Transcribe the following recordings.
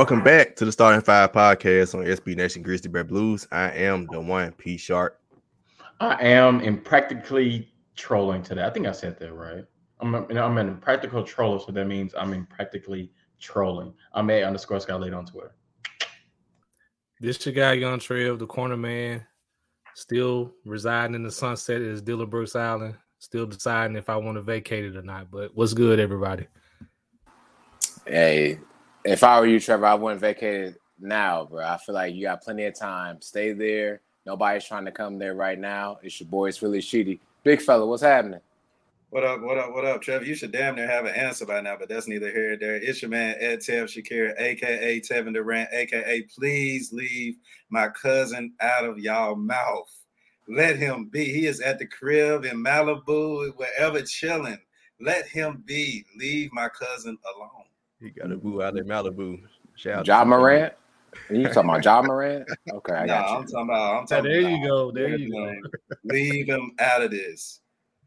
Welcome back to the Starting Five podcast on SB Nation Grizzly Bear Blues. I am the one P Sharp. I am impractically trolling today. I think I said that right. I'm a, I'm in practical troller, so that means I'm in practically trolling. I'm a underscore Scott Late on Twitter. This your guy Young Trev, the corner man, still residing in the sunset is Dillon Brooks Island. Still deciding if I want to vacate it or not. But what's good, everybody? Hey, if I were you, Trevor, I wouldn't vacate it now, bro. I feel like you got plenty of time. Stay there. Nobody's trying to come there right now. It's your boy, it's really shitty. Big fella, what's happening? What up, what up, what up, Trevor? You should damn near have an answer by now, but that's neither here nor there. It's your man, Ed Tev Shakir, aka Tevin Durant, aka please leave my cousin out of y'all mouth. Let him be. He is at the crib in Malibu, wherever chilling. Let him be. Leave my cousin alone. He got a boo out in Malibu. Shout Ja Morant. You talking about Ja Morant? Okay, I got no, you. I'm talking about. I'm talking there about, you go. There you go. Leave him out of this.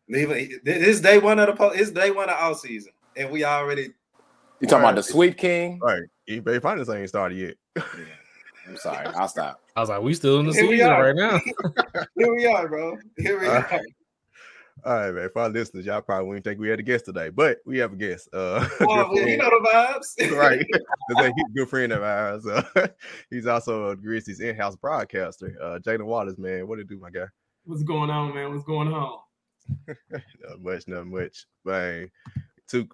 Leave it. This day one of the po- it's day one of all season, and we already. You talking about the Sweet King? Right. eBay Finance ain't started yet. I'm sorry. I'll stop. I was like, we still in the Here season right now. Here we are, bro. Here we All are. All right, man. For our listeners, y'all probably wouldn't think we had a guest today, but we have a guest. Uh, Oh, good well, you know the vibes, right. That's a good friend of ours. Uh, he's also a Grizzlies in-house broadcaster. Uh, Jalen Waters, man. What it do, my guy? What's going on, man? What's going on? Not much, not much. Man, two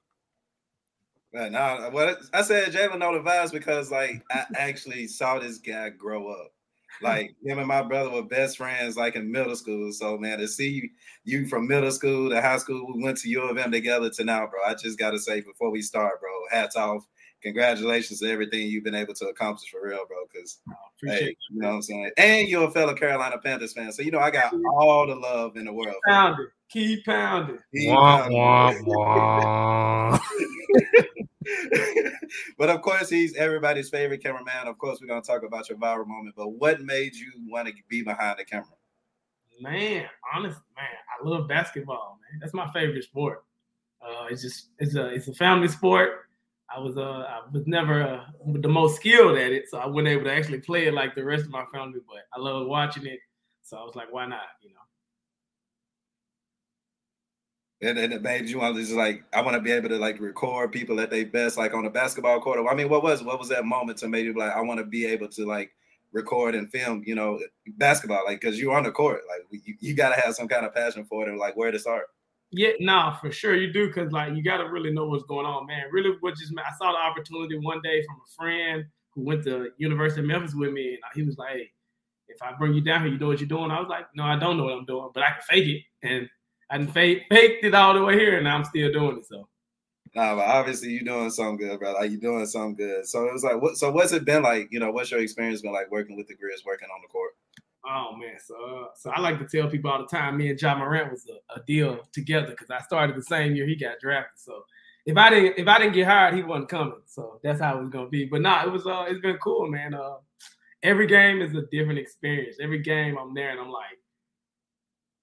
Man, nah, what I said, Jalen know the vibes because like I actually saw this guy grow up. Like him and my brother were best friends, like in middle school. So man, to see you, you from middle school to high school, we went to U of M together to now, bro. I just gotta say before we start, bro, hats off. Congratulations to everything you've been able to accomplish for real, bro. Because Appreciate hey, you know what I'm saying. And you're a fellow Carolina Panthers fan, so you know I got all the love in the world. it. Pounded. Keep pounding. He wah, found- wah, wah. but of course, he's everybody's favorite cameraman. Of course, we're gonna talk about your viral moment. But what made you want to be behind the camera? Man, honest, man, I love basketball, man. That's my favorite sport. Uh, it's just it's a it's a family sport. I was uh I was never uh, the most skilled at it, so I wasn't able to actually play it like the rest of my family. But I love watching it, so I was like, why not? You know. And, and it made you want to just like I want to be able to like record people at their best, like on a basketball court. I mean, what was what was that moment to you like I want to be able to like record and film, you know, basketball, like because you're on the court, like you, you got to have some kind of passion for it and like where to start. Yeah, nah, for sure you do, cause like you got to really know what's going on, man. Really, what just I saw the opportunity one day from a friend who went to University of Memphis with me, and uh, he was like, "Hey, if I bring you down here, you know what you're doing." I was like, "No, I don't know what I'm doing, but I can fake it," and I done fake, faked it all the way here, and I'm still doing it. So Nah, but obviously you're doing something good, bro. Like you're doing something good. So it was like, what? So what's it been like? You know, what's your experience been like working with the Grizz, working on the court? Oh man, so uh, so I like to tell people all the time. Me and Ja Morant was a, a deal together because I started the same year he got drafted. So if I didn't if I didn't get hired, he wasn't coming. So that's how it was gonna be. But nah, it was uh it's been cool, man. Uh, every game is a different experience. Every game I'm there and I'm like,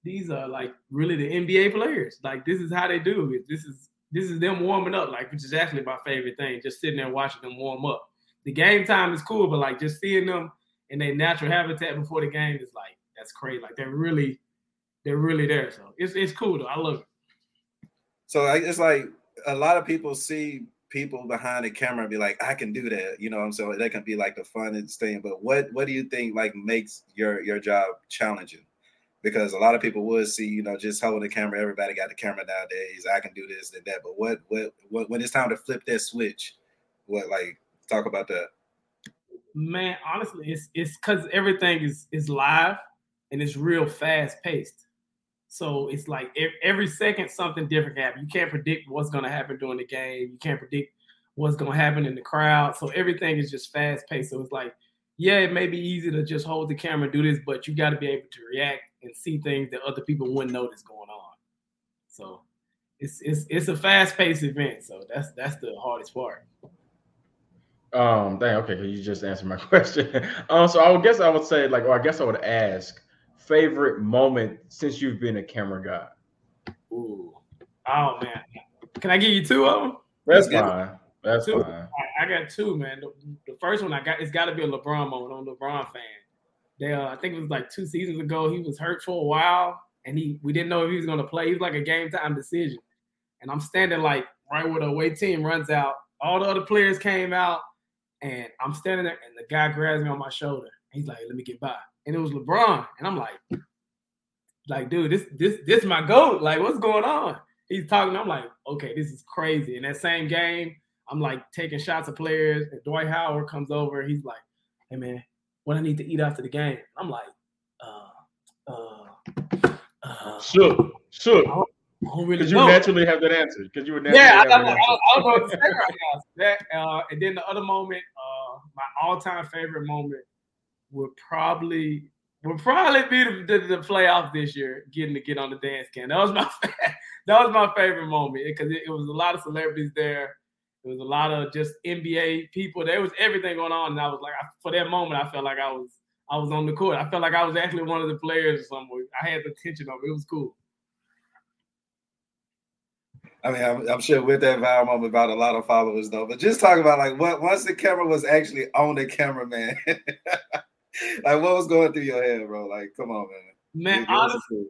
these are like really the NBA players. Like this is how they do it. This is this is them warming up, like which is actually my favorite thing. Just sitting there watching them warm up. The game time is cool, but like just seeing them in their natural habitat before the game is like that's crazy. Like they're really, they're really there. So it's it's cool though. I love it. So it's like a lot of people see people behind the camera and be like, I can do that. You know I'm saying? That can be like the funnest thing. But what what do you think like makes your your job challenging? Because a lot of people would see, you know, just holding the camera. Everybody got the camera nowadays. I can do this and that. But what what what when it's time to flip that switch? What like talk about that? Man, honestly, it's it's because everything is is live and it's real fast paced. So it's like every second something different happen. You can't predict what's going to happen during the game. You can't predict what's going to happen in the crowd. So everything is just fast paced. So it's like, yeah, it may be easy to just hold the camera and do this, but you got to be able to react and see things that other people wouldn't notice going on. So it's it's it's a fast paced event. So that's that's the hardest part. Um, dang, okay, you just answered my question. um, so I would guess I would say, like, or I guess I would ask, favorite moment since you've been a camera guy. Ooh. Oh man. Can I give you two of them? That's fine. That's Two. fine. I, I got two, man. The, the first one I got it's got to be a LeBron moment. I'm a LeBron fan. Uh, I think it was like two seasons ago. He was hurt for a while, and he we didn't know if he was going to play. He was like a game time decision, and I'm standing like right where the away team runs out. All the other players came out, and I'm standing there, and the guy grabs me on my shoulder. He's like, "Let me get by," and it was LeBron, and I'm like, "Like, dude, this this this my goat. Like, what's going on?" He's talking. I'm like, "Okay, this is crazy." In that same game, I'm like taking shots of players, and Dwight Howard comes over. He's like, "Hey, man, what I need to eat after the game?" I'm like, "Uh, uh, uh." Shook, shook. I don't really Because you know. naturally have that answer. Because you would naturally Yeah, I, have I, that I, answer. I don't know what to say right now. That, uh, and then the other moment, uh, my all-time favorite moment would probably would probably be the, the, the playoff this year, getting to get on the dance can. That was my that was my favorite moment because it, it was a lot of celebrities there. There was a lot of just NBA people. There was everything going on, and I was like, I, for that moment, I felt like I was I was on the court. I felt like I was actually one of the players or something. I had the attention of it. It was cool. I mean, I'm, I'm sure with that viral moment about a lot of followers though. But just talk about like what once the camera was actually on the cameraman, like what was going through your head, bro? Like, come on, man. Man, Give us a honestly,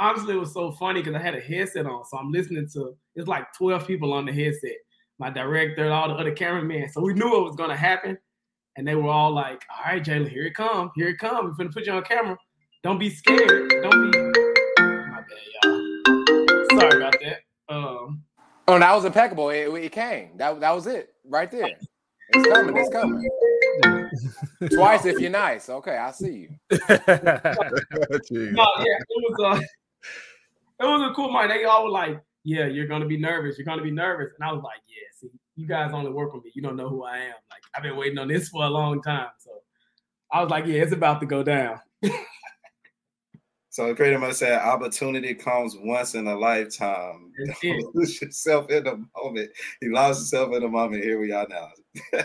honestly, it was so funny because I had a headset on, so I'm listening to it's like 12 people on the headset. My director, all the other cameramen. So we knew it was gonna happen, and they were all like, "All right, Jalen, here it come, here it come. We're gonna put you on camera. Don't be scared. Don't be." My bad, y'all. Sorry about that. Um, Oh, that was impeccable. It, it came. That that was it right there. It's coming. It's coming. Twice if you're nice. Okay, I see you. No, yeah, it was uh, it was a cool mind. They all were like, "Yeah, you're gonna be nervous. You're gonna be nervous," and I was like, "Yeah, see, you guys only work with me. You don't know who I am. Like, I've been waiting on this for a long time." So I was like, "Yeah, it's about to go down." So pretty much said opportunity comes once in a lifetime. Lose yourself in the moment. He lost himself in the moment. Here we are now.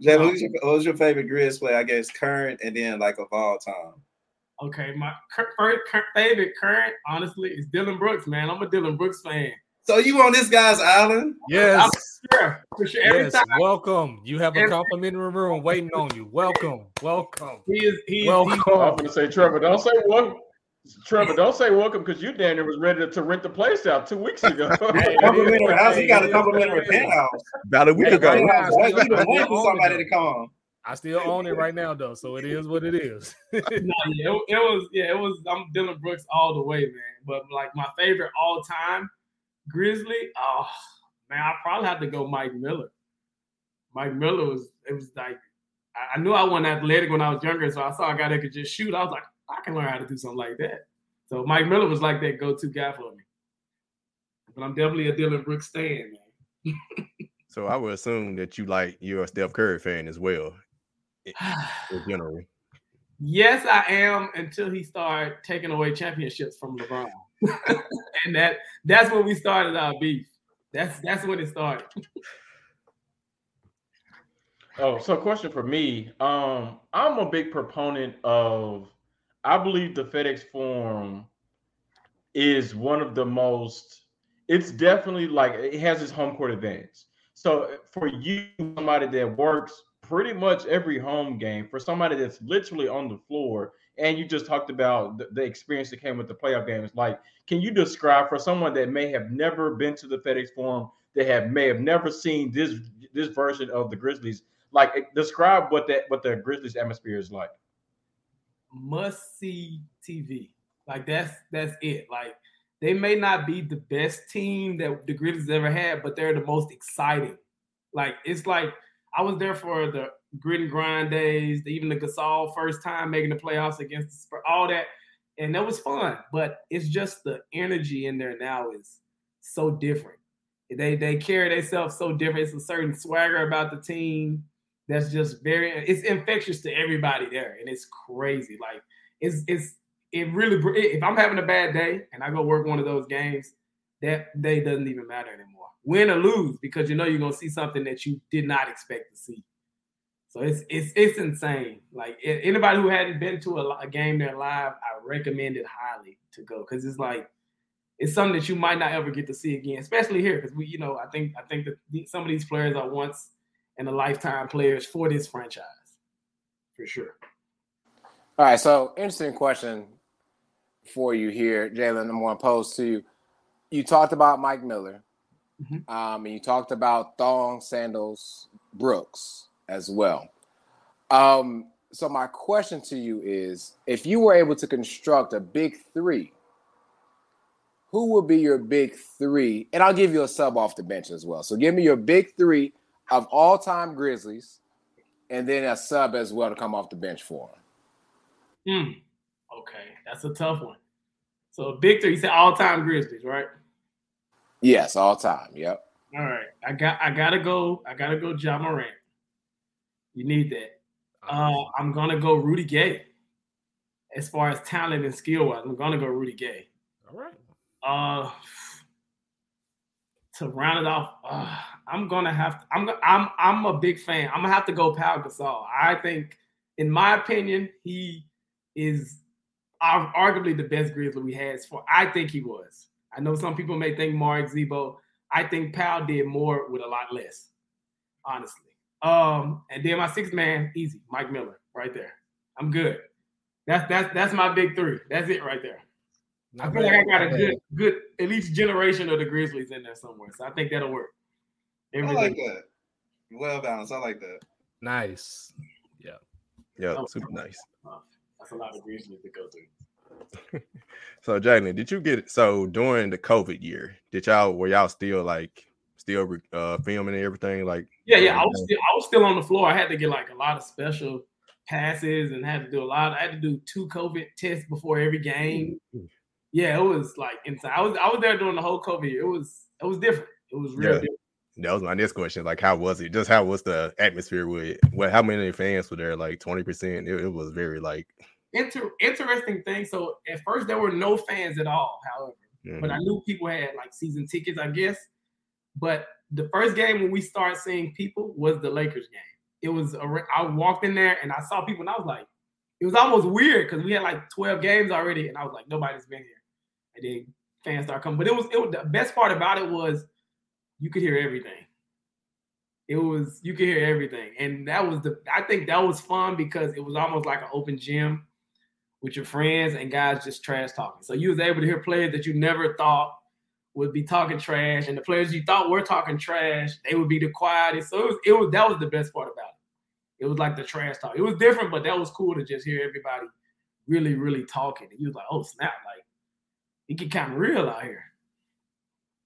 Jay, who's your, who's your favorite Grizz play? I guess current and then like of all time. Okay, my cur- first favorite current, honestly, is Dillon Brooks. Man, I'm a Dillon Brooks fan. So you on this guy's island? yes. Sure, for sure. Every Yes. time Welcome. You have a Every- complimentary room waiting on you. Welcome. Welcome. he is, he is, Welcome. he- I'm gonna say, Trevor, don't say welcome. Trevor, don't say welcome because you Daniel was ready to rent the place out two weeks ago. Hey, Complimentary house. He got a complimentary penthouse. About a week ago. right now, Boy, you I the still one for own somebody to come. I still own it right now, though. So it is what it is. Nah, yeah, it, it was yeah, it was. I'm Dillon Brooks all the way, man. But like my favorite all time Grizzly, oh man, I probably have to go Mike Miller. Mike Miller was it was like I, I knew I wasn't athletic when I was younger, so I saw a guy that could just shoot. I was like, I can learn how to do something like that. So Mike Miller was like that go-to guy for me. But I'm definitely a Dillon Brooks fan, man. So I would assume that you like you're a Steph Curry fan as well, in general. Yes, I am until he started taking away championships from LeBron. and that that's when we started our beef. That's that's when it started. Oh, so question for me. Um, I'm a big proponent of I believe the FedEx Forum is one of the most it's definitely like it has its home court advantage. So for you, somebody that works pretty much every home game, for somebody that's literally on the floor, and you just talked about the, the experience that came with the playoff games, like can you describe for someone that may have never been to the FedEx Forum, that have may have never seen this this version of the Grizzlies, like eh, describe what that what the Grizzlies atmosphere is like. Must see TV. Like that's that's it. Like they may not be the best team that the Grizzlies ever had, but they're the most exciting. Like it's like I was there for the grit and grind days, even the Gasol first time making the playoffs against the Spurs, all that, and that was fun. But it's just the energy in there now is so different. They they carry themselves so different. It's a certain swagger about the team that's just very it's infectious to everybody there, and it's crazy. Like it's it's it really if I'm having a bad day and I go work one of those games, that day doesn't even matter anymore. Win or lose, because you know you're gonna see something that you did not expect to see. So it's it's it's insane. Like anybody who hadn't been to a, a game there live, I recommend it highly to go because it's like it's something that you might not ever get to see again, especially here because we, you know, I think I think that some of these players are once in a lifetime players for this franchise, for sure. All right, so interesting question for you here, Jalen. I'm going to pose to you. You talked about Mike Miller, Mhm. um, and you talked about Thong Sandals Brooks as well. Um, so my question to you is: If you were able to construct a big three, who would be your big three? And I'll give you a sub off the bench as well. So give me your big three of all-time Grizzlies, and then a sub as well to come off the bench for them. Hmm. Okay, that's a tough one. So a big three, you said all time Grizzlies, right? Yes, all time. Yep. All right. I got I gotta go. I gotta go Ja Morant. You need that. Uh, I'm gonna go Rudy Gay. As far as talent and skill wise, I'm gonna go Rudy Gay. All right. Uh to round it off, uh, I'm gonna have to, I'm I'm I'm a big fan. I'm gonna have to go Pau Gasol. I think, in my opinion, he is arguably the best Grizzly we had. For I think he was. I know some people may think Mark Zebo. I think Pau did more with a lot less, honestly. Um, and then my sixth man, easy, Mike Miller, right there. I'm good. That's that's that's my big three. That's it right there. I Not feel like I got a good, bad. good, at least generation of the Grizzlies in there somewhere. So I think that'll work. I like that. Well balanced. I like that. Nice. Yeah, Oh, super nice. That's a lot of Grizzlies to go through. So, Jalen, did you get it? So, during the COVID year, did y'all were y'all still like still uh filming and everything? Like, Yeah, yeah. I was still, I was still on the floor. I had to get like a lot of special passes and had to do a lot. I had to do two COVID tests before every game. Yeah, it was like inside. I was I was there during the whole COVID year. It was it was different. It was real Yeah. different. that was my next question. Like, how was it? Just how was the atmosphere with it? Well, how many fans were there? Like twenty percent. It, it was very like. Inter- interesting thing. So at first there were no fans at all. However, mhm. but I knew people had like season tickets, I guess. But the first game when we started seeing people was the Lakers game. It was a, I walked in there and I saw people and I was like, it was almost weird because we had like 12 games already, and I was like, nobody's been here. And then fans start coming. But it was it was the best part about it was you could hear everything. It was you could hear everything. And that was the I think that was fun because it was almost like an open gym with your friends and guys just trash talking. So you was able to hear players that you never thought would be talking trash, and the players you thought were talking trash, they would be the quietest. So it was, it was that was the best part about it. It was like the trash talk. It was different, but that was cool to just hear everybody really, really talking. And you was like, oh snap, like it get kind of real out here.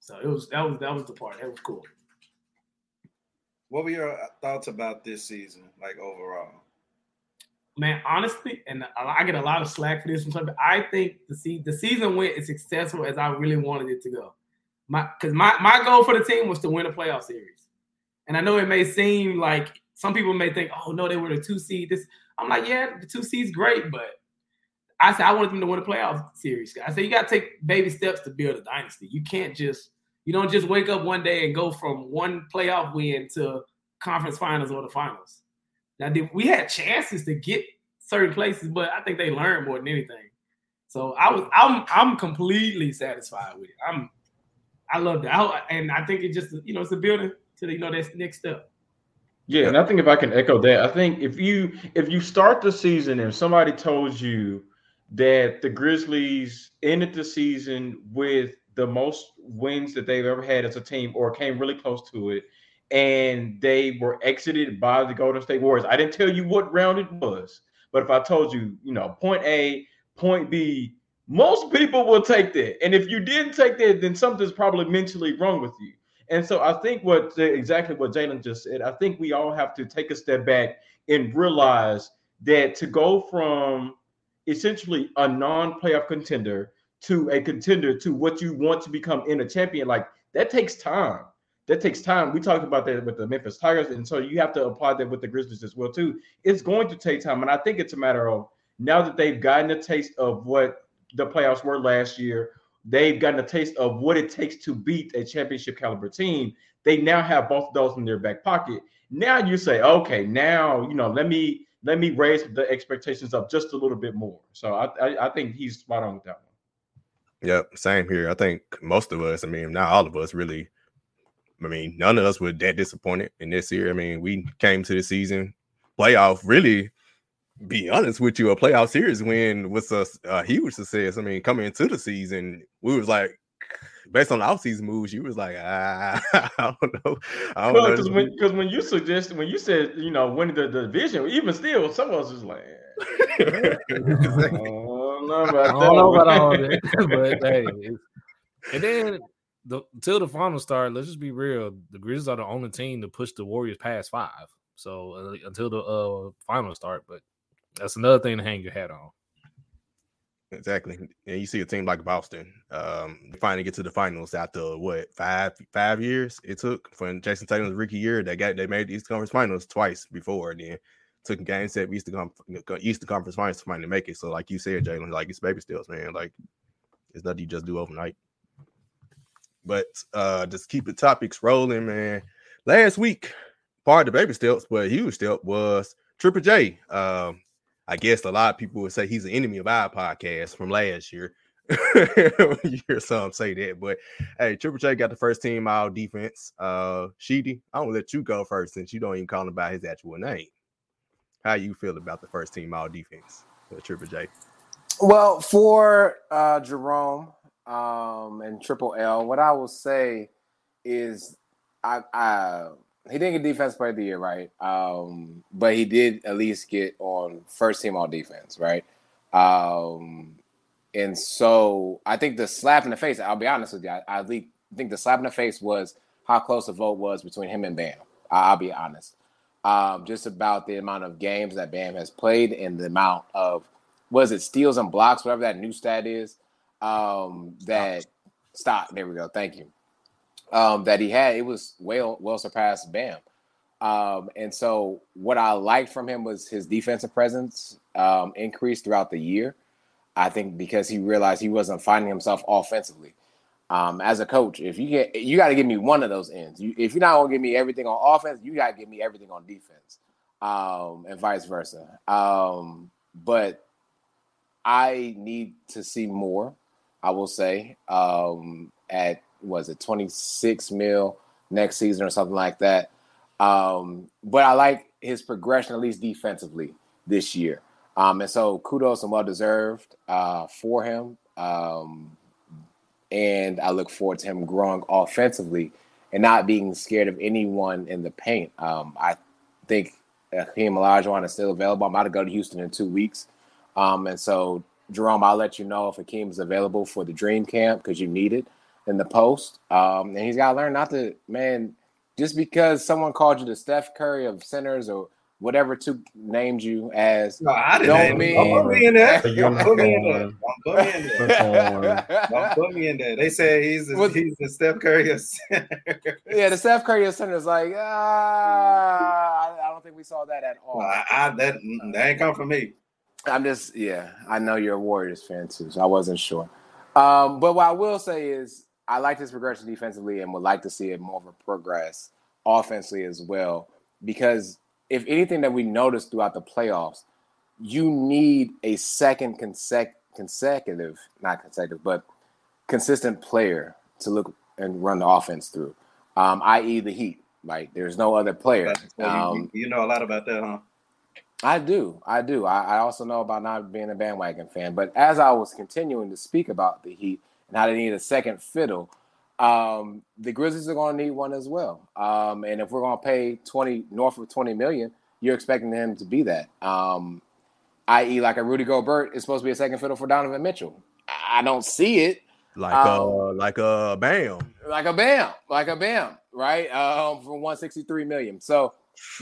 So it was that was that was the part. That was cool. What were your thoughts about this season, like overall? Man, honestly, and I get a lot of slack for this from some. I think the se- the season went as successful as I really wanted it to go. My because my my goal for the team was to win a playoff series, and I know it may seem like some people may think, oh no, they were the two seed. This I'm like, yeah, the two seed's great, but I said I wanted them to win a playoff series. I said you got to take baby steps to build a dynasty. You can't just you don't just wake up one day and go from one playoff win to conference finals or the finals. Now, we had chances to get certain places, but I think they learned more than anything. So I was, I'm, I'm completely satisfied with it. I'm, I love that, and I think it just, you know, it's a building to you know, that next step. Yeah, and I think if I can echo that, I think if you if you start the season and somebody told you that the Grizzlies ended the season with the most wins that they've ever had as a team or came really close to it, and they were exited by the Golden State Warriors, I didn't tell you what round it was, but if I told you, you know, point A, point B, most people will take that. And if you didn't take that, then something's probably mentally wrong with you. And so I think what exactly what Jalen just said, I think we all have to take a step back and realize that to go from essentially a non-playoff contender to a contender to what you want to become in a champion, like that takes time. That takes time. We talked about that with the Memphis Tigers, and so you have to apply that with the Grizzlies as well too. It's going to take time, and I think it's a matter of now that they've gotten a taste of what the playoffs were last year, they've gotten a taste of what it takes to beat a championship caliber team. They now have both of those in their back pocket. Now you say, okay, now you know, let me let me raise the expectations up just a little bit more. So I I, I think he's spot on with that one. Yep, same here. I think most of us, I mean, not all of us, really I mean, none of us were that disappointed in this year. I mean, we came to the season playoff really. Be honest with you, a playoff series win was a, a huge success. I mean, coming into the season, we was like, based on the offseason moves, you was like, ah, I don't know. I don't Because when, when you suggested, when you said, you know, winning the, the division, even still, some of us was like, I don't know about I don't know about all that, but hey, it's- and then the until the final start, let's just be real. The Grizzlies are the only team to push the Warriors past five. So uh, until the uh, final start, but that's another thing to hang your hat on. Exactly. And you see a team like Boston, um, finally get to the finals after what five five years it took from Jayson Tatum's rookie year. They got they made the East Conference Finals twice before. And then took a game set Eastern Conference Eastern Conference Finals to finally make it. So like you said, Jalen, like it's baby steps, man. Like it's nothing you just do overnight. But uh just keep the topics rolling, man. Last week, part of the baby steps, but a huge step was Triple J. Um, I guess a lot of people would say he's an enemy of our podcast from last year. you hear some say that, but hey, Triple J got the first team all defense. Uh Sheedy, I'm gonna let you go first since you don't even call him by his actual name. How you feel about the first team all defense with Triple J? Well, for uh, Jerome um, and Triple L, what I will say is, I, I he didn't get defense player of the year, right? Um, but he did at least get on first team all defense, right? Um, and so I think the slap in the face. I'll be honest with you. I, I think the slap in the face was how close the vote was between him and Bam. I'll be honest. Um, just about the amount of games that Bam has played and the amount of was it steals and blocks, whatever that new stat is. Um, that stop. There we go. Thank you. Um, that he had, it was well well surpassed Bam. Um, and so what I liked from him was his defensive presence um, increased throughout the year. I think because he realized he wasn't finding himself offensively. Um, as a coach, if you get you got to give me one of those ends. You, if you're not gonna give me everything on offense, you got to give me everything on defense, um, and vice versa. Um, but I need to see more. I will say um, at was it 26 mil next season or something like that. Um, but I like his progression at least defensively this year. Um, and so kudos and well deserved uh, for him. Um, and I look forward to him growing offensively and not being scared of anyone in the paint. Um, I think Hakeem Olajuwon is still available. I'm about to go to Houston in two weeks. Um, and so, Jerome, I'll let you know if Hakeem is available for the Dream Camp because you need it in the post. Um, and he's got to learn not to, man, just because someone called you the Steph Curry of centers or whatever to named you as. No, I didn't. Don't name him. Don't put mean- me in there. Don't put me in there. Don't put me in there. Don't put me in there. They say he's a, he's the Steph Curry of center. yeah, the Steph Curry of center is like, ah, I, I don't think we saw that at all. Well, I, I, that that ain't come from me. I'm just, yeah, I know you're a Warriors fan too, so I wasn't sure. Um, but what I will say is, I like this progression defensively and would like to see it more of a progress offensively as well. Because if anything that we noticed throughout the playoffs, you need a second consec- consecutive, not consecutive, but consistent player to look and run the offense through, um, i.e., the Heat. Like, there's no other player. Um, you, you know a lot about that, huh? I do. I do. I, I also know about not being a bandwagon fan. But as I was continuing to speak about the Heat and how they need a second fiddle, um, the Grizzlies are going to need one as well. Um, and if we're going to pay 20 north of 20 million, you're expecting them to be that. Um, i.e., like a Rudy Gobert is supposed to be a second fiddle for Donovan Mitchell. I don't see it Like Um, uh like uh Bam. like a bam, like a bam, right? Um, for 163 million. So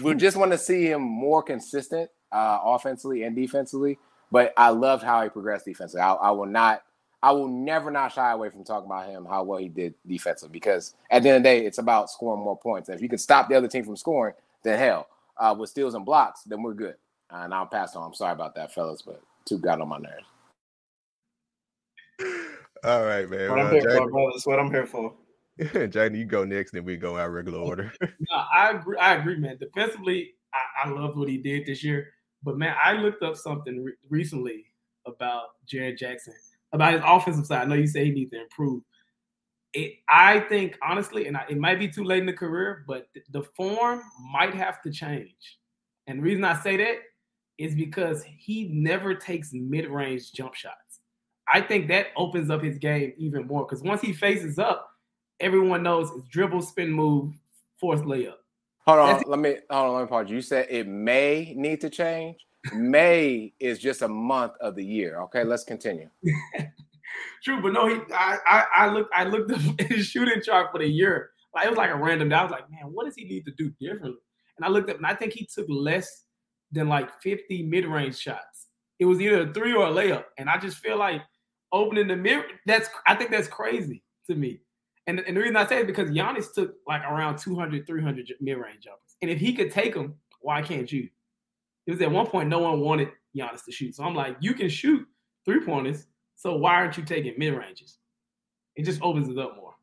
we just want to see him more consistent uh, offensively and defensively. But I loved how he progressed defensively. I, I will not, I will never not shy away from talking about him how well he did defensively because at the end of the day, it's about scoring more points. And if you can stop the other team from scoring, then hell, uh, with steals and blocks, then we're good. Uh, and I'll pass on. I'm sorry about that, fellas, but two got on my nerves. All right, man. What I'm Uh, here for, Jaden. That's what I'm here for. Jaden, you go next, then we go our regular oh, order. No, I agree. I agree, man. Defensively, I, I loved what he did this year. But man, I looked up something re- recently about Jaren Jackson about his offensive side. I know you say he needs to improve. it, I think honestly, and I, it might be too late in the career, but th- the form might have to change. And the reason I say that is because he never takes mid-range jump shots. I think that opens up his game even more because once he faces up, everyone knows it's dribble, spin move, force layup. Hold on, let me hold on. Let me pause. You said it may need to change. May is just a month of the year. Okay, let's continue. True, but no, he. I, I I looked I looked at his shooting chart for the year. Like it was like a random. I was like, man, what does he need to do differently? And I looked up, and I think he took less than like 50 mid-range shots. It was either a three or a layup, and I just feel like opening the mirror. That's I think that's crazy to me. And, and the reason I say it because Giannis took like around 200, 300 mid-range jumpers. And if he could take them, why can't you? It was at one point no one wanted Giannis to shoot. So I'm like, you can shoot three pointers. So why aren't you taking mid ranges? It just opens it up more.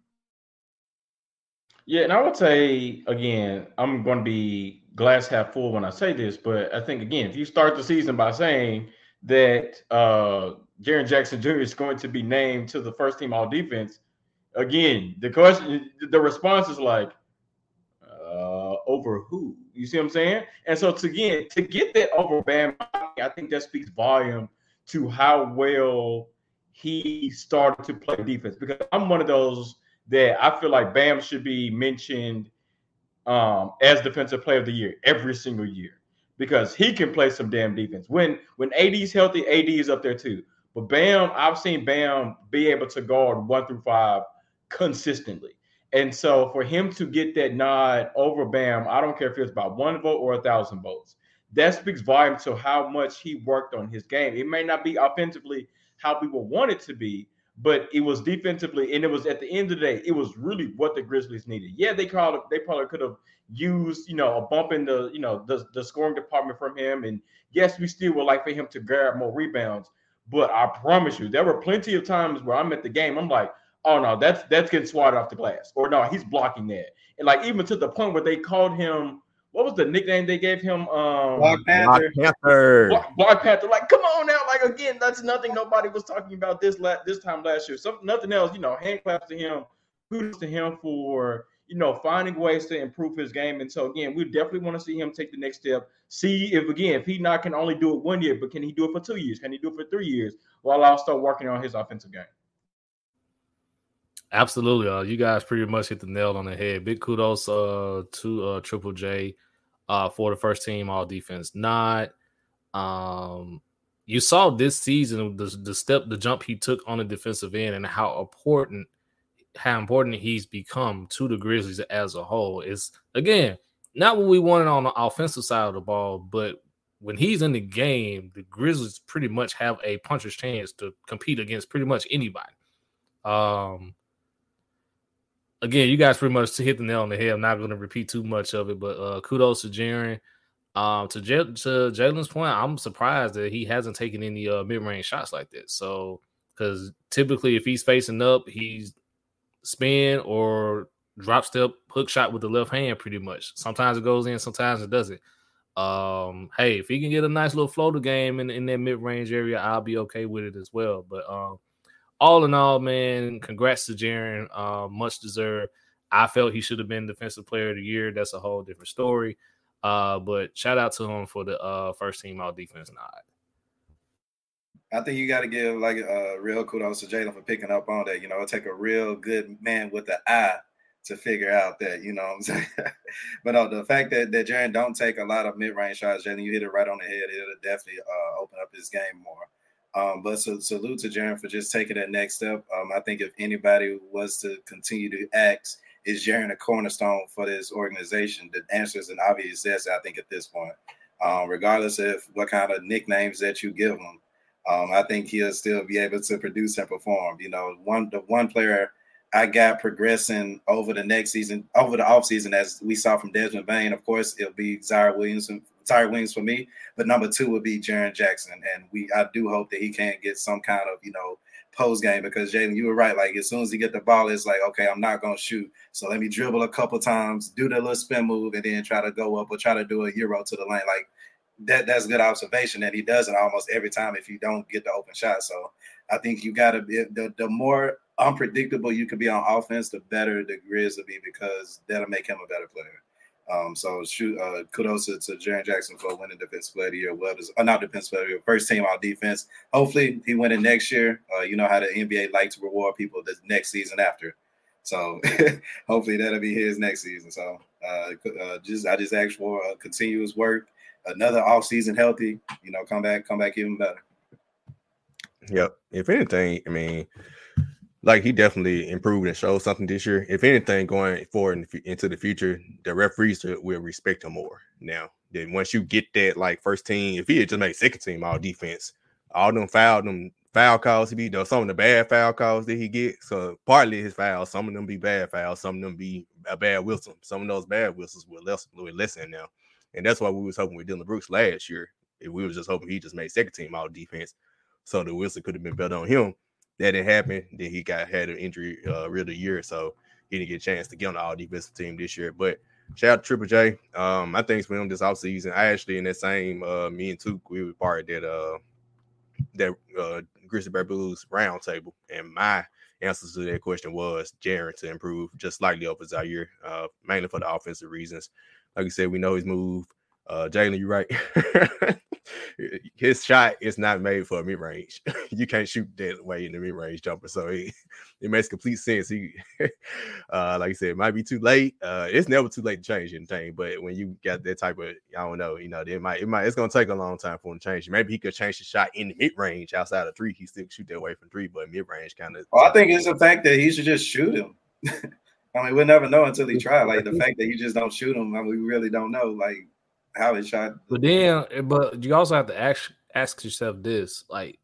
Yeah, and I would say again, I'm going to be glass half full when I say this, but I think again, if you start the season by saying that uh Jaren Jackson Jr. is going to be named to the first team all defense, again, the question, the response is like, uh, over who? You see what I'm saying? And so to again to get that over Bam, I think that speaks volume to how well he started to play defense. Because I'm one of those that I feel like Bam should be mentioned um, as defensive player of the year every single year because he can play some damn defense. When when AD is healthy, AD is up there too. But Bam, I've seen Bam be able to guard one through five consistently. And so for him to get that nod over Bam, I don't care if it's by one vote or a thousand votes. That speaks volume to how much he worked on his game. It may not be offensively how people want it to be, but it was defensively, and it was at the end of the day, it was really what the Grizzlies needed. Yeah, they called they probably could have used, you know, a bump in the, you know, the, the scoring department from him. And yes, we still would like for him to grab more rebounds. But I promise you, there were plenty of times where I'm at the game, I'm like, oh no, that's that's getting swatted off the glass, or no, he's blocking that, and like even to the point where they called him. What was the nickname they gave him? Um, Black Panther. Black Panther. Black, Black Panther. Like, come on now. Like again, that's nothing nobody was talking about this la- this time last year. Some nothing else. You know, hand claps to him, kudos to him for you know finding ways to improve his game. And so again, we definitely want to see him take the next step. See if again, if he not can only do it one year, but can he do it for two years? Can he do it for three years? While I'll start working on his offensive game. Absolutely. Uh, you guys pretty much hit the nail on the head. Big kudos uh, to uh, Triple J uh, for the first team all defense. Not um, you saw this season the, the step, the jump he took on the defensive end, and how important how important he's become to the Grizzlies as a whole. Is again not what we wanted on the offensive side of the ball, but when he's in the game, the Grizzlies pretty much have a puncher's chance to compete against pretty much anybody. Um, again, you guys pretty much hit the nail on the head. I'm not going to repeat too much of it, but uh, kudos to Jaren. Um, to J- to Jalen's point, I'm surprised that he hasn't taken any uh, mid range shots like this. So, because typically, if he's facing up, he's spin or drop step hook shot with the left hand, pretty much. Sometimes it goes in, sometimes it doesn't. Um, hey, if he can get a nice little floater game in, in that mid range area, I'll be okay with it as well. But um, all in all, man, congrats to Jaren. Uh, much deserved. I felt he should have been defensive player of the year. That's a whole different story. Uh, but shout out to him for the uh, first team all defense nod. I think you got to give like a uh, real kudos to Jalen for picking up on that. You know, it take a real good man with the eye to figure out that, you know I'm saying? but uh, the fact that, that Jaren don't take a lot of mid-range shots, Jalen, you hit it right on the head. It'll definitely uh, open up his game more. Um, but so, salute to Jaren for just taking that next step. Um, I think if anybody was to continue to ask, is Jaren a cornerstone for this organization? The answer is an obvious yes, I think, at this point. Um, regardless of what kind of nicknames that you give him, um, I think he'll still be able to produce and perform. You know, one the one player I got progressing over the next season, over the offseason, as we saw from Desmond Bane. Of course, it'll be Ziaire Williamson, Ziaire Williams for me, but number two would be Jaren Jackson. And we I do hope that he can't get some kind of, you know, post game because Jalen, you were right. Like as soon as he get the ball, it's like, okay, I'm not gonna shoot. So let me dribble a couple times, do the little spin move, and then try to go up or try to do a euro to the lane. Like that that's good observation. that he does it almost every time if you don't get the open shot. So I think you gotta be the, the more unpredictable you can be on offense, the better the Grizz will be because that'll make him a better player. Um, so shoot, uh, kudos to, to Jaren Jackson for winning defensive player of the year. Well, uh, not defensive player, of the Year, first team all defense. Hopefully he win it next year. Uh, you know how the NBA likes to reward people the next season after. So hopefully that'll be his next season. So uh, uh, just I just ask for uh, continuous work, another off season healthy. You know, come back, come back even better. Yep. If anything, I mean, like he definitely improved and showed something this year. If anything, going forward in, into the future, the referees will respect him more. Now, then once you get that like first team, if he had just made second team all defense, all them foul them foul calls he be though some of the bad foul calls that he get. So partly his fouls, some of them be bad fouls, some of them be a bad whistle. Some of those bad whistles will less will lessen now. And that's why we was hoping with Dillon Brooks last year. If we was just hoping he just made second team all defense, so the whistle could have been better on him that didn't happen. Then he got had an injury uh real the year, so he didn't get a chance to get on the all defensive team this year. But shout out to Triple J. Um, I think it's been on this offseason. I actually in that same uh me and Took, we were part of that uh that uh Grizzly Bear Blues roundtable, and my answer to that question was Jaren to improve just slightly over Ziaire, uh, mainly for the offensive reasons. Like you said, we know his move. Uh, Jalen, you're right. his shot is not made for mid range. you can't shoot that way in the mid range jumper. So it, it makes complete sense. He, uh, like I said, it might be too late. Uh, it's never too late to change anything. But when you got that type of, I don't know, you know, it might, it might, it's gonna take a long time for him to change. Maybe he could change the shot in the mid range outside of three. He still shoot that way from three, but mid range kind of. Well, I think it's the fact that he should just shoot him. I mean, we'll never know until he try. Like the fact that you just don't shoot him, I mean, we really don't know. Like how he shot. But then, but you also have to ask ask yourself this: like,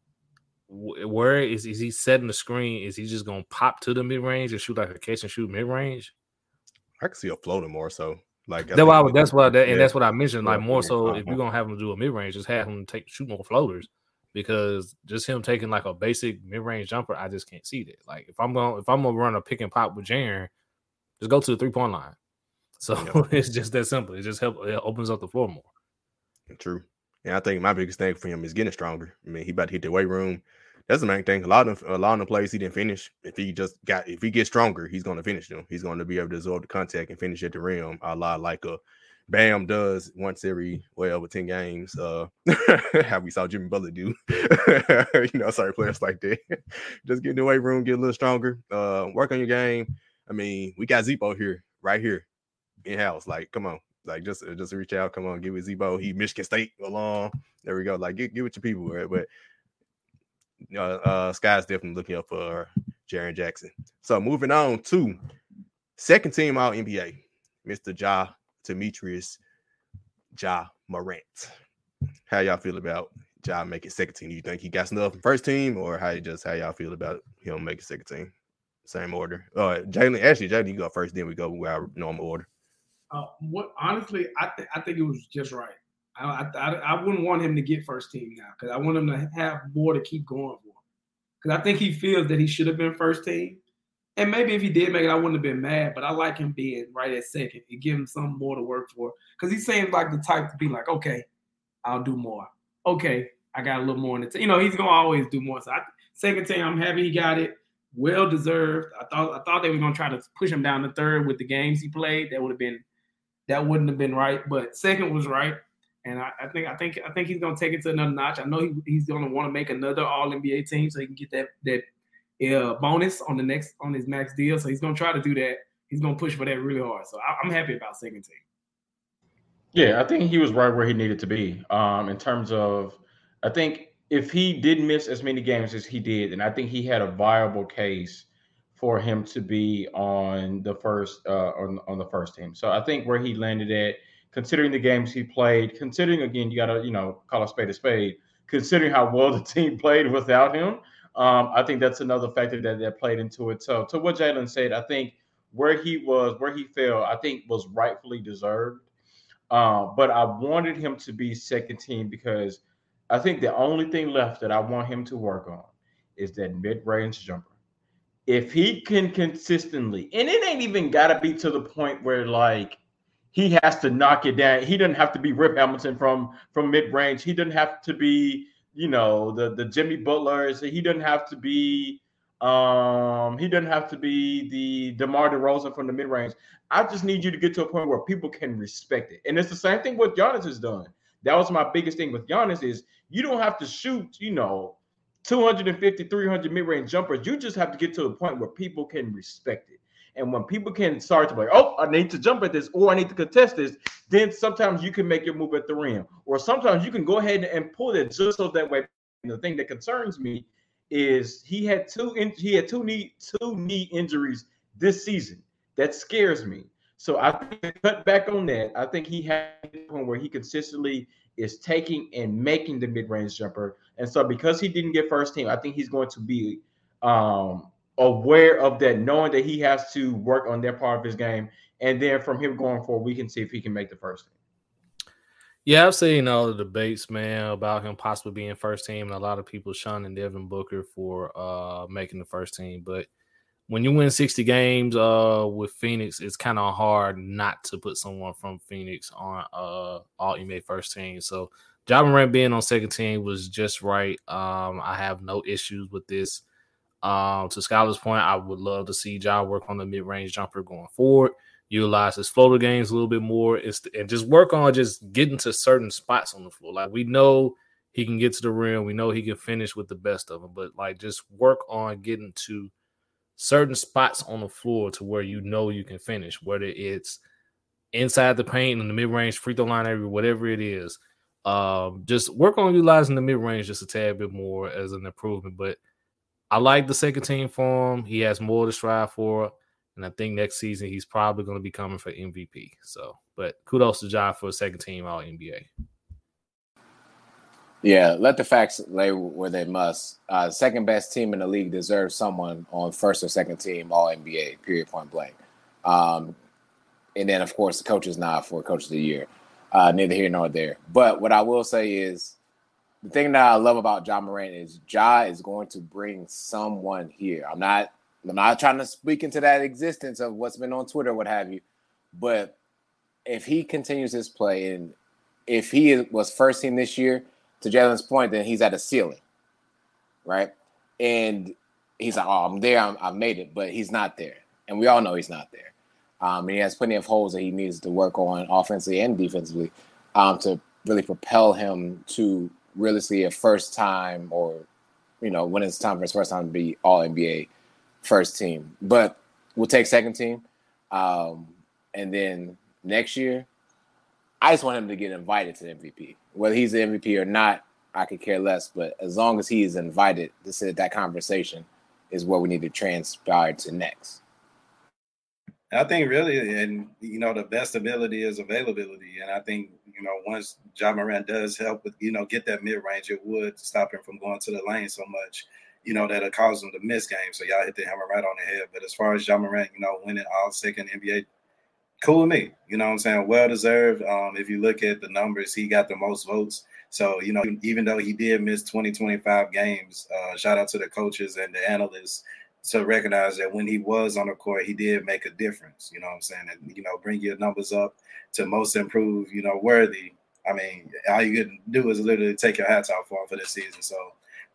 where is is he setting the screen? Is he just gonna pop to the mid range and shoot like a catch and shoot mid range? I can see a floater more so. Like that's why that's what that, and that's what I mentioned. Like more so, if you're gonna have him do a mid range, just have him take shoot more floaters because just him taking like a basic mid range jumper, I just can't see that. Like if I'm gonna if I'm gonna run a pick and pop with Jaren, just go to the three point line. So it's just that simple. It just helps. it opens up the floor more. True. And I think my biggest thing for him is getting stronger. I mean, he about to hit the weight room. That's the main thing. A lot of a lot of the plays he didn't finish. If he just got if he gets stronger, he's going to finish them. He's going to be able to absorb the contact and finish at the rim. A lot like a Bam does once every well over 10 games. Uh how we saw Jimmy Butler do. you know, sorry, players like that. just get in the weight room, get a little stronger, uh, work on your game. I mean, we got Z-Bo here, right here in house. Like, come on, like just uh, just reach out. Come on, give it Z-Bo. He Michigan State along. There we go. Like, get get with your people, right? But uh, uh, Sky's definitely looking up for Jaren Jackson. So moving on to second team All NBA, Mr. Ja Demetrius Ja Morant. How y'all feel about Ja making second team? You think he got enough first team, or how you just how y'all feel about him making second team? Same order. Uh, Jalen, actually, Jalen, you go first. Then we go with our normal order. Uh, what honestly, I th- I think it was just right. I, I, I wouldn't want him to get first team now because I want him to have more to keep going for. Because I think he feels that he should have been first team, and maybe if he did make it, I wouldn't have been mad. But I like him being right at second and give him some more to work for because he seems like the type to be like, okay, I'll do more. Okay, I got a little more in the team. You know, he's gonna always do more. So I, second team, I'm happy he got it. Well deserved. I thought I thought they were gonna try to push him down to third with the games he played. That would have been that wouldn't have been right. But second was right, and I, I think I think I think he's gonna take it to another notch. I know he, he's gonna want to make another All NBA team so he can get that that uh, bonus on the next on his max deal. So he's gonna try to do that. He's gonna push for that really hard. So I, am happy about second team. Yeah, I think he was right where he needed to be. Um, in terms of, I think if he did miss as many games as he did, and I think he had a viable case for him to be on the first uh, on on the first team. So I think where he landed at, considering the games he played, considering again you got to you know call a spade a spade, considering how well the team played without him, um, I think that's another factor that that played into it. So to what Jalen said, I think where he was, where he fell, I think was rightfully deserved. Uh, but I wanted him to be second team because I think the only thing left that I want him to work on is that mid range jumper if he can consistently, and it ain't even got to be to the point where like he has to knock it down. He doesn't have to be Rip Hamilton from from mid range. He doesn't have to be you know the the Jimmy Butlers. He doesn't have to be Um, he doesn't have to be the DeMar DeRozan from the mid range. I just need you to get to a point where people can respect it. And it's the same thing what Giannis has done. That was my biggest thing with Giannis is you don't have to shoot, you know, 250, 300 mid-range jumpers. You just have to get to a point where people can respect it. And when people can start to be like, oh, I need to jump at this or I need to contest this, then sometimes you can make your move at the rim. Or sometimes you can go ahead and pull it just so that way. And the thing that concerns me is he had two in, he had two knee two knee injuries this season. That scares me. So I cut back on that. I think he had a point where he consistently is taking and making the mid-range jumper. And so because he didn't get first team, I think he's going to be um, aware of that, knowing that he has to work on that part of his game. And then from him going forward, we can see if he can make the first team. Yeah, I've seen all the debates, man, about him possibly being first team, and a lot of people shunning Devin Booker for uh making the first team. But when you win 60 games uh with Phoenix, it's kind of hard not to put someone from Phoenix on uh all NBA first team. So Ja Morant being on second team was just right. Um, I have no issues with this. Um, to Skylar's point, I would love to see Ja work on the mid-range jumper going forward, utilize his floater games a little bit more, and just work on just getting to certain spots on the floor. Like we know he can get to the rim, we know he can finish with the best of them, but like just work on getting to certain spots on the floor to where you know you can finish, whether it's inside the paint in the mid range free throw line area, whatever it is. Um, just work on utilizing the mid range just a tad bit more as an improvement. But I like the second team for him. He has more to strive for. And I think next season he's probably going to be coming for MVP. So, but kudos to Ja for a second team All NBA. Yeah, let the facts lay where they must. Uh, second best team in the league deserves someone on first or second team All NBA. Period. Point blank. Um, and then of course the coaches nod for Coach of the Year. Uh, neither here nor there. But what I will say is the thing that I love about Ja Morant is Ja is going to bring someone here. I'm not I'm not trying to speak into that existence of what's been on Twitter, what have you. But if he continues his play and if he was first team this year, to Jalen's point, then he's at a ceiling, right? And he's like, "Oh, I'm there. I'm, I made it," but he's not there, and we all know he's not there. Um, and he has plenty of holes that he needs to work on offensively and defensively um, to really propel him to really see a first time or, you know, when it's time for his first time to be All NBA first team. But we'll take second team, um, and then next year, I just want him to get invited to the MVP whether he's the MVP or not, I could care less. But as long as he is invited to sit at that conversation, is what we need to transpire to next. I think really, and you know, the best ability is availability, and I think you know once Ja Morant does help with you know get that mid range, it would stop him from going to the lane so much, you know, that it caused him to miss games. So y'all hit the hammer right on the head. But as far as Ja Morant, you know, winning all second NBA cool with me. You know what I'm saying? Well deserved. Um, if you look at the numbers, he got the most votes. So, you know, even though he did miss 20, 25 games, uh, shout out to the coaches and the analysts to recognize that when he was on the court, he did make a difference. You know what I'm saying? And, you know, bring your numbers up to most improved, you know, worthy. I mean, all you can do is literally take your hats off for him for this season. So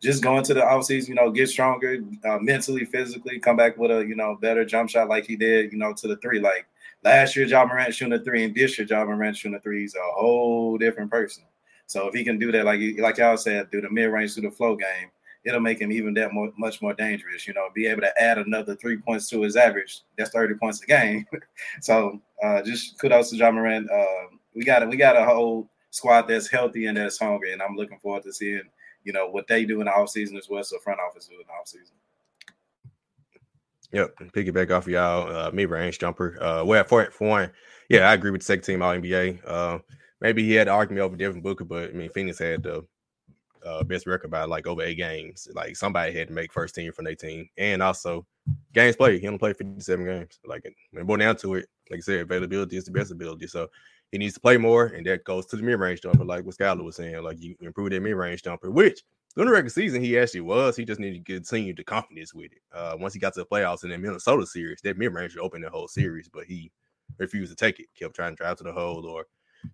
just going to the offseason, you know, get stronger uh, mentally, physically, come back with a, you know, better jump shot like he did, you know, to the three. Like Last year, Ja Morant shooting a three, and this year, Ja Morant shooting a three. He's a whole different person. So if he can do that, like like y'all said, do the mid range through the flow game, it'll make him even that more, much more dangerous. You know, be able to add another three points to his average. That's thirty points a game. so uh, just kudos to Ja Morant. Uh, we got a, we got a whole squad that's healthy and that's hungry, and I'm looking forward to seeing you know what they do in the offseason as well. So front office do in the offseason. Yep, piggyback off of y'all, uh, mid range jumper. Uh, well, for for one, yeah, I agree with the second team All NBA. Uh, maybe he had to argue me over Devin Booker, but I mean, Phoenix had the uh, best record by like over eight games. Like somebody had to make first team from their team, and also games played. He only played fifty seven games. Like when boil down to it, like I said, availability is the best ability. So he needs to play more, and that goes to the mid range jumper, like what Skylar was saying. Like you improve that mid range jumper, which during the regular season, he actually was. He just needed to continue the confidence with it. Uh, once he got to the playoffs in the Minnesota series, that mid range opened the whole series, but he refused to take it. Kept trying to drive to the hole or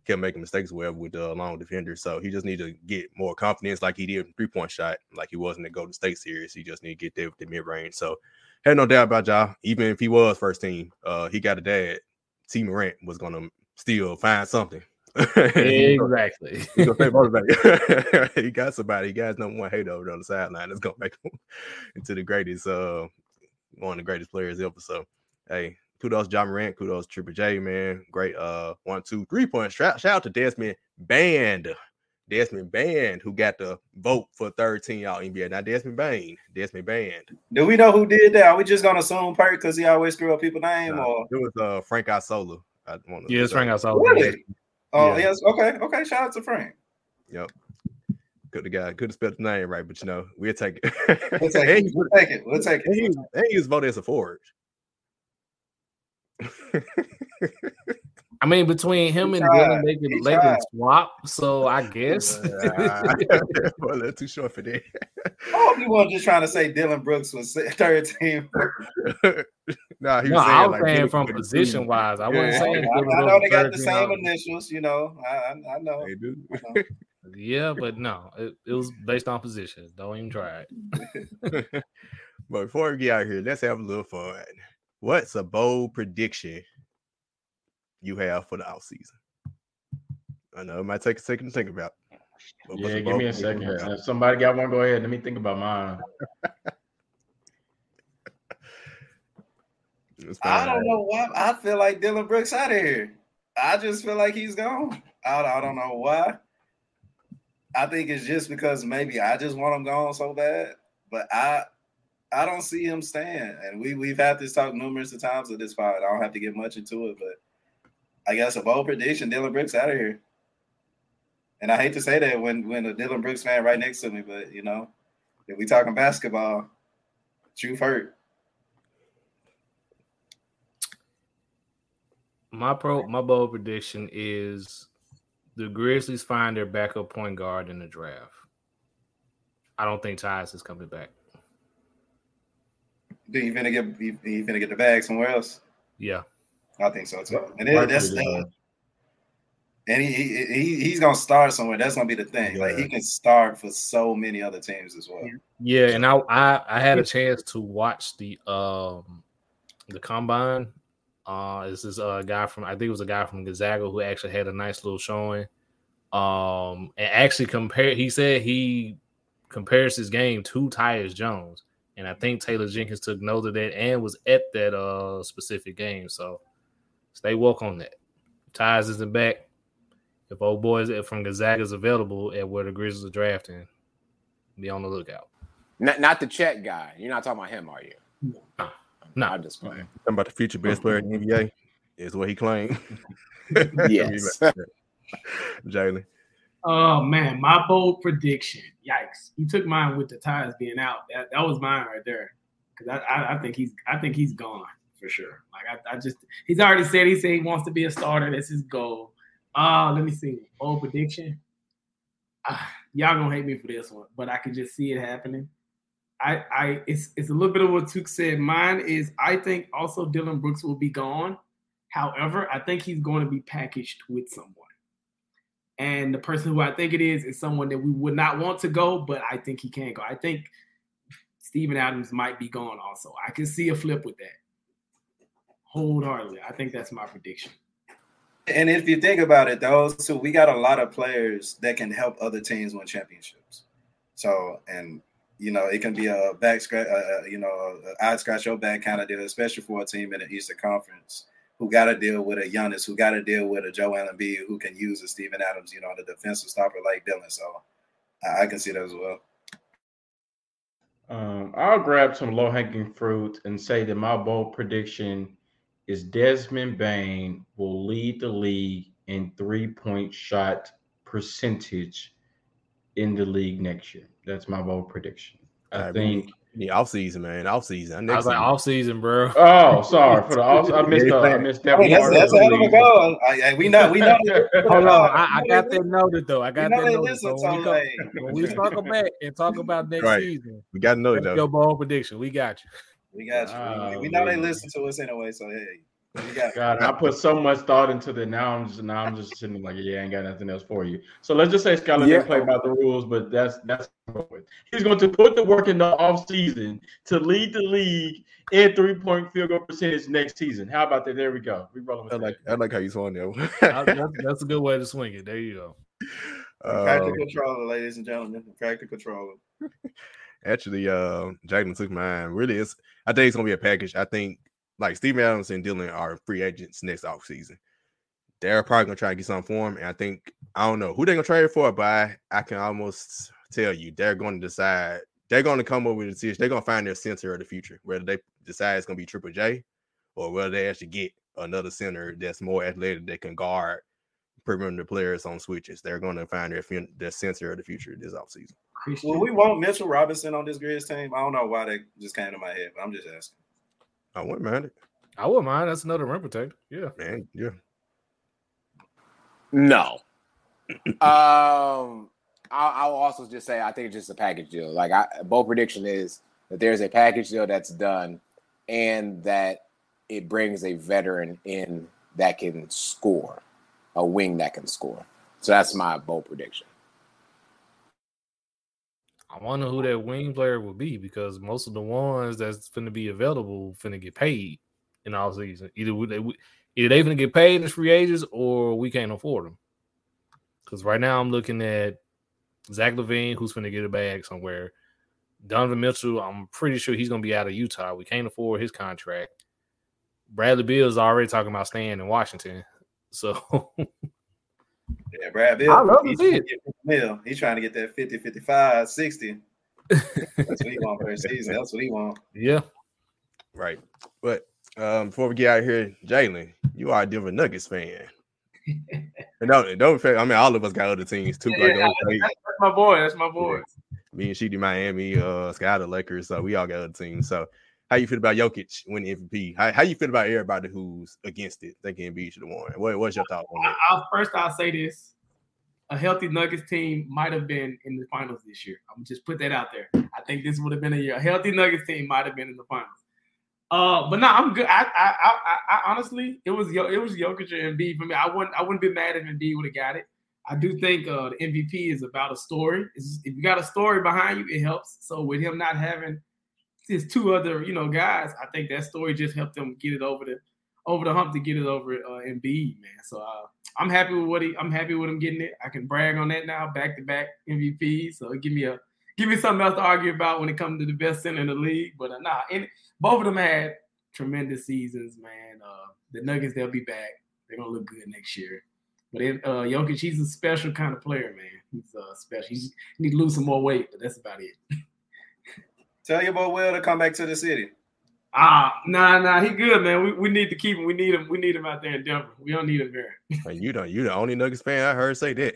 kept making mistakes wherever with the long defender. So he just need to get more confidence like he did in three point shot, like he was in the Golden State series. He just need to get there with the mid range. So had no doubt about y'all. Even if he was first team, uh, he got a dad. Tee Morant was gonna still find something. exactly. He, gonna stay motivated. he got somebody. He got number one hater over on the sideline that's gonna make him into the greatest, uh, one of the greatest players ever. So, hey, kudos Ja Morant, kudos Triple J, man. Great, uh, one, two, three points. Shout, shout out to Desmond Band, Desmond Band, who got the vote for third team out NBA. Not Desmond Bane, Desmond Band. Do we know who did that? Are we just gonna assume Perk because he always screw up people's name, Nah, or it was uh Frank Isola. I want to Yeah, it's Frank outside. Really? oh Yeah. yes, okay, okay. Shout out to Frank. Yep. Could have got could have spelled the name right, but you know, we'll take it. We'll take And it. We'll take it. We'll take and he, it. and he was voted as a forward. I mean, between him and. Dillon, they He could, they could swap. So I guess. well, that's too short for that. I hope you weren't just trying to say Dillon Brooks was third team. nah, he no, was I was like, saying from Brooks- position wise. I Yeah, wasn't yeah, saying. I, I know they got the same out. initials, you know. I, I, I know. They do. Know. Yeah, but no, it, it was based on position. Don't even try it. but before we get out of here, let's have a little fun. What's a bold prediction you have for the offseason? I know it might take a second to think about. but Yeah, give me a second. If somebody got one, go ahead. Let me think about mine. I don't know why. I feel like Dillon Brooks out of here. I just feel like he's gone. I, I don't know why. I think it's just because maybe I just want him gone so bad, but I I don't see him staying. And we we've had this talk numerous of times at this pod. I don't have to get much into it, but I guess a bold prediction: Dillon Brooks out of here. And I hate to say that when when a Dillon Brooks fan right next to me, but you know, if we talking basketball, truth hurt. My pro, my bold prediction is the Grizzlies find their backup point guard in the draft. I don't think Tyus is coming back. Do you finna get you, you finna get the bag somewhere else? Yeah, I think so too. And then that's the thing. And he, he he he's gonna start somewhere. That's gonna be the thing. Like he can start for so many other teams as well. yeah, and I, I I had a chance to watch the um the combine. Uh, this is a guy from I think it was a guy from Gonzaga who actually had a nice little showing. Um, and actually compare. He said he compares his game to Tyus Jones, and I think Taylor Jenkins took note of that and was at that uh specific game. So stay woke on that. Tyus isn't back. If old boys from Gonzaga is available at where the Grizzlies are drafting, be on the lookout. Not, not the Chet guy. You're not talking about him, are you? No, I'm just playing. Talking about the future best player in the NBA is what he claimed. Yes. Jalen. Oh man, my bold prediction. Yikes! You took mine with the Tyus being out. That that was mine right there. Because I, I I think he's I think he's gone for sure. Like I, I just he's already said he said he wants to be a starter. That's his goal. Uh let me see. Bold prediction. Ah, y'all gonna hate me for this one, but I can just see it happening. I I it's it's a little bit of what Took said. Mine is I think also Dillon Brooks will be gone. However, I think he's going to be packaged with someone. And the person who I think it is is someone that we would not want to go, but I think he can go. I think Steven Adams might be gone also. I can see a flip with that. Hold Wholeheartedly. I think that's my prediction. And if you think about it, those two, we got a lot of players that can help other teams win championships. So, and you know, it can be a back scratch, uh, uh, you know, eye scratch your back kind of deal, especially for a team in the Eastern Conference who got to deal with a Giannis, who got to deal with a Joel Embiid, who can use a Steven Adams, you know, the defensive stopper like Dillon. So, I, I can see that as well. Um, I'll grab some low hanging fruit and say that my bold prediction is Desmond Bane will lead the league in three point shot percentage in the league next year. That's my bold prediction. I Alright, think. The off season, man. Off season. I was like off season, bro. Oh, sorry for the off. I missed. The, I missed that I mean, that's, that's of a the hell of a goal. I, I, we know, we know. Hold on, I, I got that noted though. I got that noted. So when, we so, come, when we circle back and talk about next Right. season, We got to know it that's though. your bold prediction. We got you. We got you. Oh, we ah, know they listen to us anyway. So hey, You got God, I put so much thought into that. Now I'm just now I'm just sitting like, yeah, I ain't got nothing else for you. So let's just say Skylar Yeah. didn't play by the rules, but that's that's he's going to put the work in the off season to lead the league in three point field goal percentage next season. How about that? There we go. We rolling with I that. like I like how you swung there. I- that's, that's a good way to swing it. There you go. practical Um, controller, ladies and gentlemen. Practical controller. Actually, uh, Jalen took mine. Really, it's I think it's gonna be a package. I think like Steven Adams and Dillon are free agents next offseason. They're probably gonna try to get something for him. And I think I don't know who they're gonna trade it for, but I, I can almost tell you they're going to decide. They're going to come up with a decision. They're gonna find their center of the future, whether they decide it's gonna be Triple J or whether they actually get another center that's more athletic that can guard perimeter players on switches. They're going to find their their center of the future this offseason. Christian. Will we want Mitchell Robinson on this Grizz team? I don't know why that just came to my head, but I'm just asking. I wouldn't mind it, I wouldn't mind. That's another rim protector. Yeah. man. Yeah. No. um, I'll, I'll also just say I think it's just a package deal. Like I, bold prediction is that there's a package deal that's done, and that it brings a veteran in that can score, a wing that can score. So that's my bold prediction. I wonder who that wing player will be because most of the ones that's going to be available finna get paid in all season. Either we- they either they finna get paid as free agents or we can't afford them. Because right now I'm looking at Zach LaVine, who's finna get a bag somewhere. Donovan Mitchell, I'm pretty sure he's gonna be out of Utah. We can't afford his contract. Bradley Beal is already talking about staying in Washington. So Yeah, Brad Beal. I love to he's see trying it. to get 50 mil. He's trying to get that 50, 55, 60. That's what he want for the season. That's what he want. yeah, Right. But um, before we get out of here, Jalen, you are a Denver Nuggets fan. and don't, don't I mean, all of us got other teams too. Like Yeah, okay, That's my boy. That's my boy. me and Sheedy Miami, uh, Sky the Lakers. So we all got other teams. So how you feel about Jokic winning MVP? How, how you feel about everybody who's against it, thinking Embiid should have won? What, what's your thought on that? I'll, first, I'll say this: a healthy Nuggets team might have been in the finals this year. I'm just put that out there. I think this would have been a year. A healthy Nuggets team might have been in the finals. Uh, but no, I'm good. I, I, I, I, honestly, it was it was Jokic and Embiid for me. I wouldn't, I wouldn't be mad if Embiid would have got it. I do think uh, the MVP is about a story. It's, if you got a story behind you, it helps. So with him not having his two other, you know, guys, I think that story just helped him get it over the over the hump to get it over uh, Embiid, man. So uh, I'm happy with what he. I'm happy with him getting it. I can brag on that now, back to back MVP. So give me a give me something else to argue about when it comes to the best center in the league. But uh, nah, and both of them had tremendous seasons, man. Uh, the Nuggets, they'll be back. They're gonna look good next year. But it, uh, Jokic, he's a special kind of player, man. He's uh, special. He's, he need to lose some more weight, but that's about it. Tell your boy Will to come back to the city. Ah, nah, nah, he good, man. We, we need to keep him. We need him. We need him out there in Denver. We don't need him here. And you don't, you the only Nuggets fan I heard say that.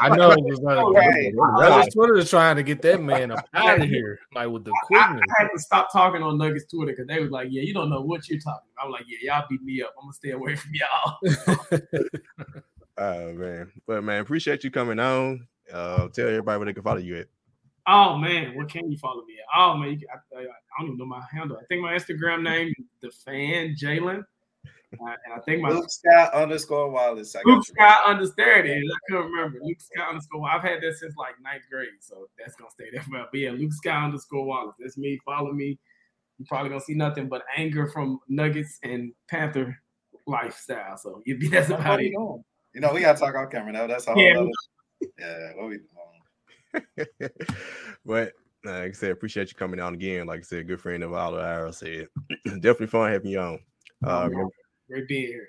I know it was like Right. Nuggets Twitter is trying to get that man up out of here, like with the I, quickness. I had to stop talking on Nuggets Twitter because they was like, "Yeah, you don't know what you're talking." about. I'm like, "Yeah, y'all beat me up. I'm gonna stay away from y'all." Oh man, but man, appreciate you coming on. Uh, tell everybody where they can follow you at. Oh man, what can you follow me at? Oh man, you can, I, I, I don't even know my handle. I think my Instagram name is the fan Jalen, uh, and I think my Luke Scott underscore Wallace. I Luke. Scott understand it. I couldn't remember Luke Scott underscore. I've had that since like ninth grade, so that's gonna stay there forever. But yeah, Luke Scott underscore Wallace. That's me. Follow me. You're probably gonna see nothing but anger from Nuggets and Panther lifestyle. So you be that's about it. You know, we gotta talk off camera now. That's a whole Yeah. Yeah, what we? but like I said, appreciate you coming on again. Like I said, good friend of all the hours said. Definitely fun having you on. Uh, remember, Great being here.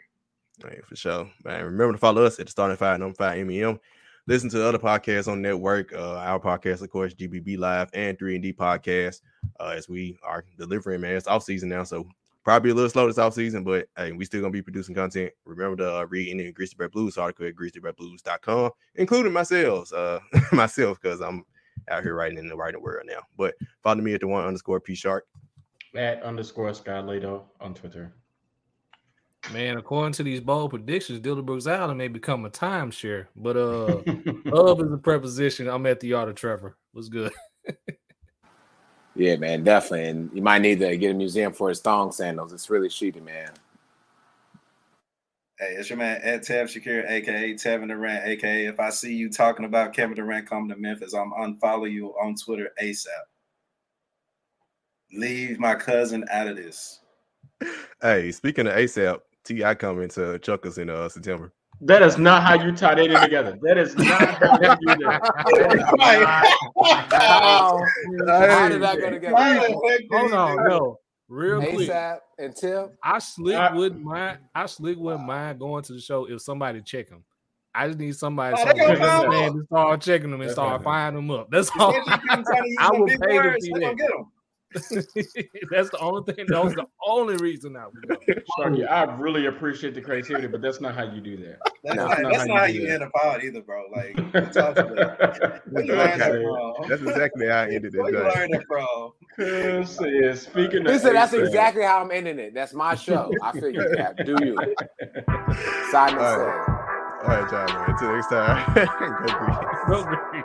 right, for sure. Man, remember to follow us at the starting five, number five MEM. Listen to the other podcasts on network. Uh, our podcast, of course, GBB Live and 3 and D podcast. Uh, as we are delivering, man, it's off season now, so probably a little slow this off season, but hey, we still gonna be producing content. Remember to uh, read any Greasy Bread Blues article at greasybreadblues.com, including myself, uh, myself, because I'm out here writing in the writing world now. But follow me at the one underscore P Shark. At underscore Scott Lato on Twitter. Man, according to these bold predictions, Dillon Brooks Island may become a timeshare. But uh of is a preposition. I'm at the yard of Trevor. What's good? Yeah, man, definitely. And you might need to get a museum for his thong sandals. It's really shitty, man. Hey, it's your man at Tev Shakir, aka Tevin Durant, aka if I see you talking about Kevin Durant coming to Memphis, I'm unfollow you on Twitter ASAP. Leave my cousin out of this. Hey, speaking of ASAP, Ti coming to Chuckers in uh September. That is not how you tie that in together. That is not how you do that. How, how did that go together? Hold on, no, real quick. ASAP and Tip. I slick I- with mine. I slick with mine going to the show if somebody check them. I just need somebody Oh, some they gonna business find man them. start checking them and start fine. finding them up. That's all. I, I will pay to see that. that's the only thing. That was the only reason I would go. Sharky, I really appreciate the creativity, but that's not how you do that. That's, No. not, That's that's not not how how you you end a pod either, bro. Like, talk to me. Where you learn? That's exactly how I ended Where you it. it from? Yes, yes. Speaking He of said that's ASAP, exactly how I'm ending it. That's my show. I figured that. Do you? Simon All said. All right, y'all, man. Until next time. Go green. Go green.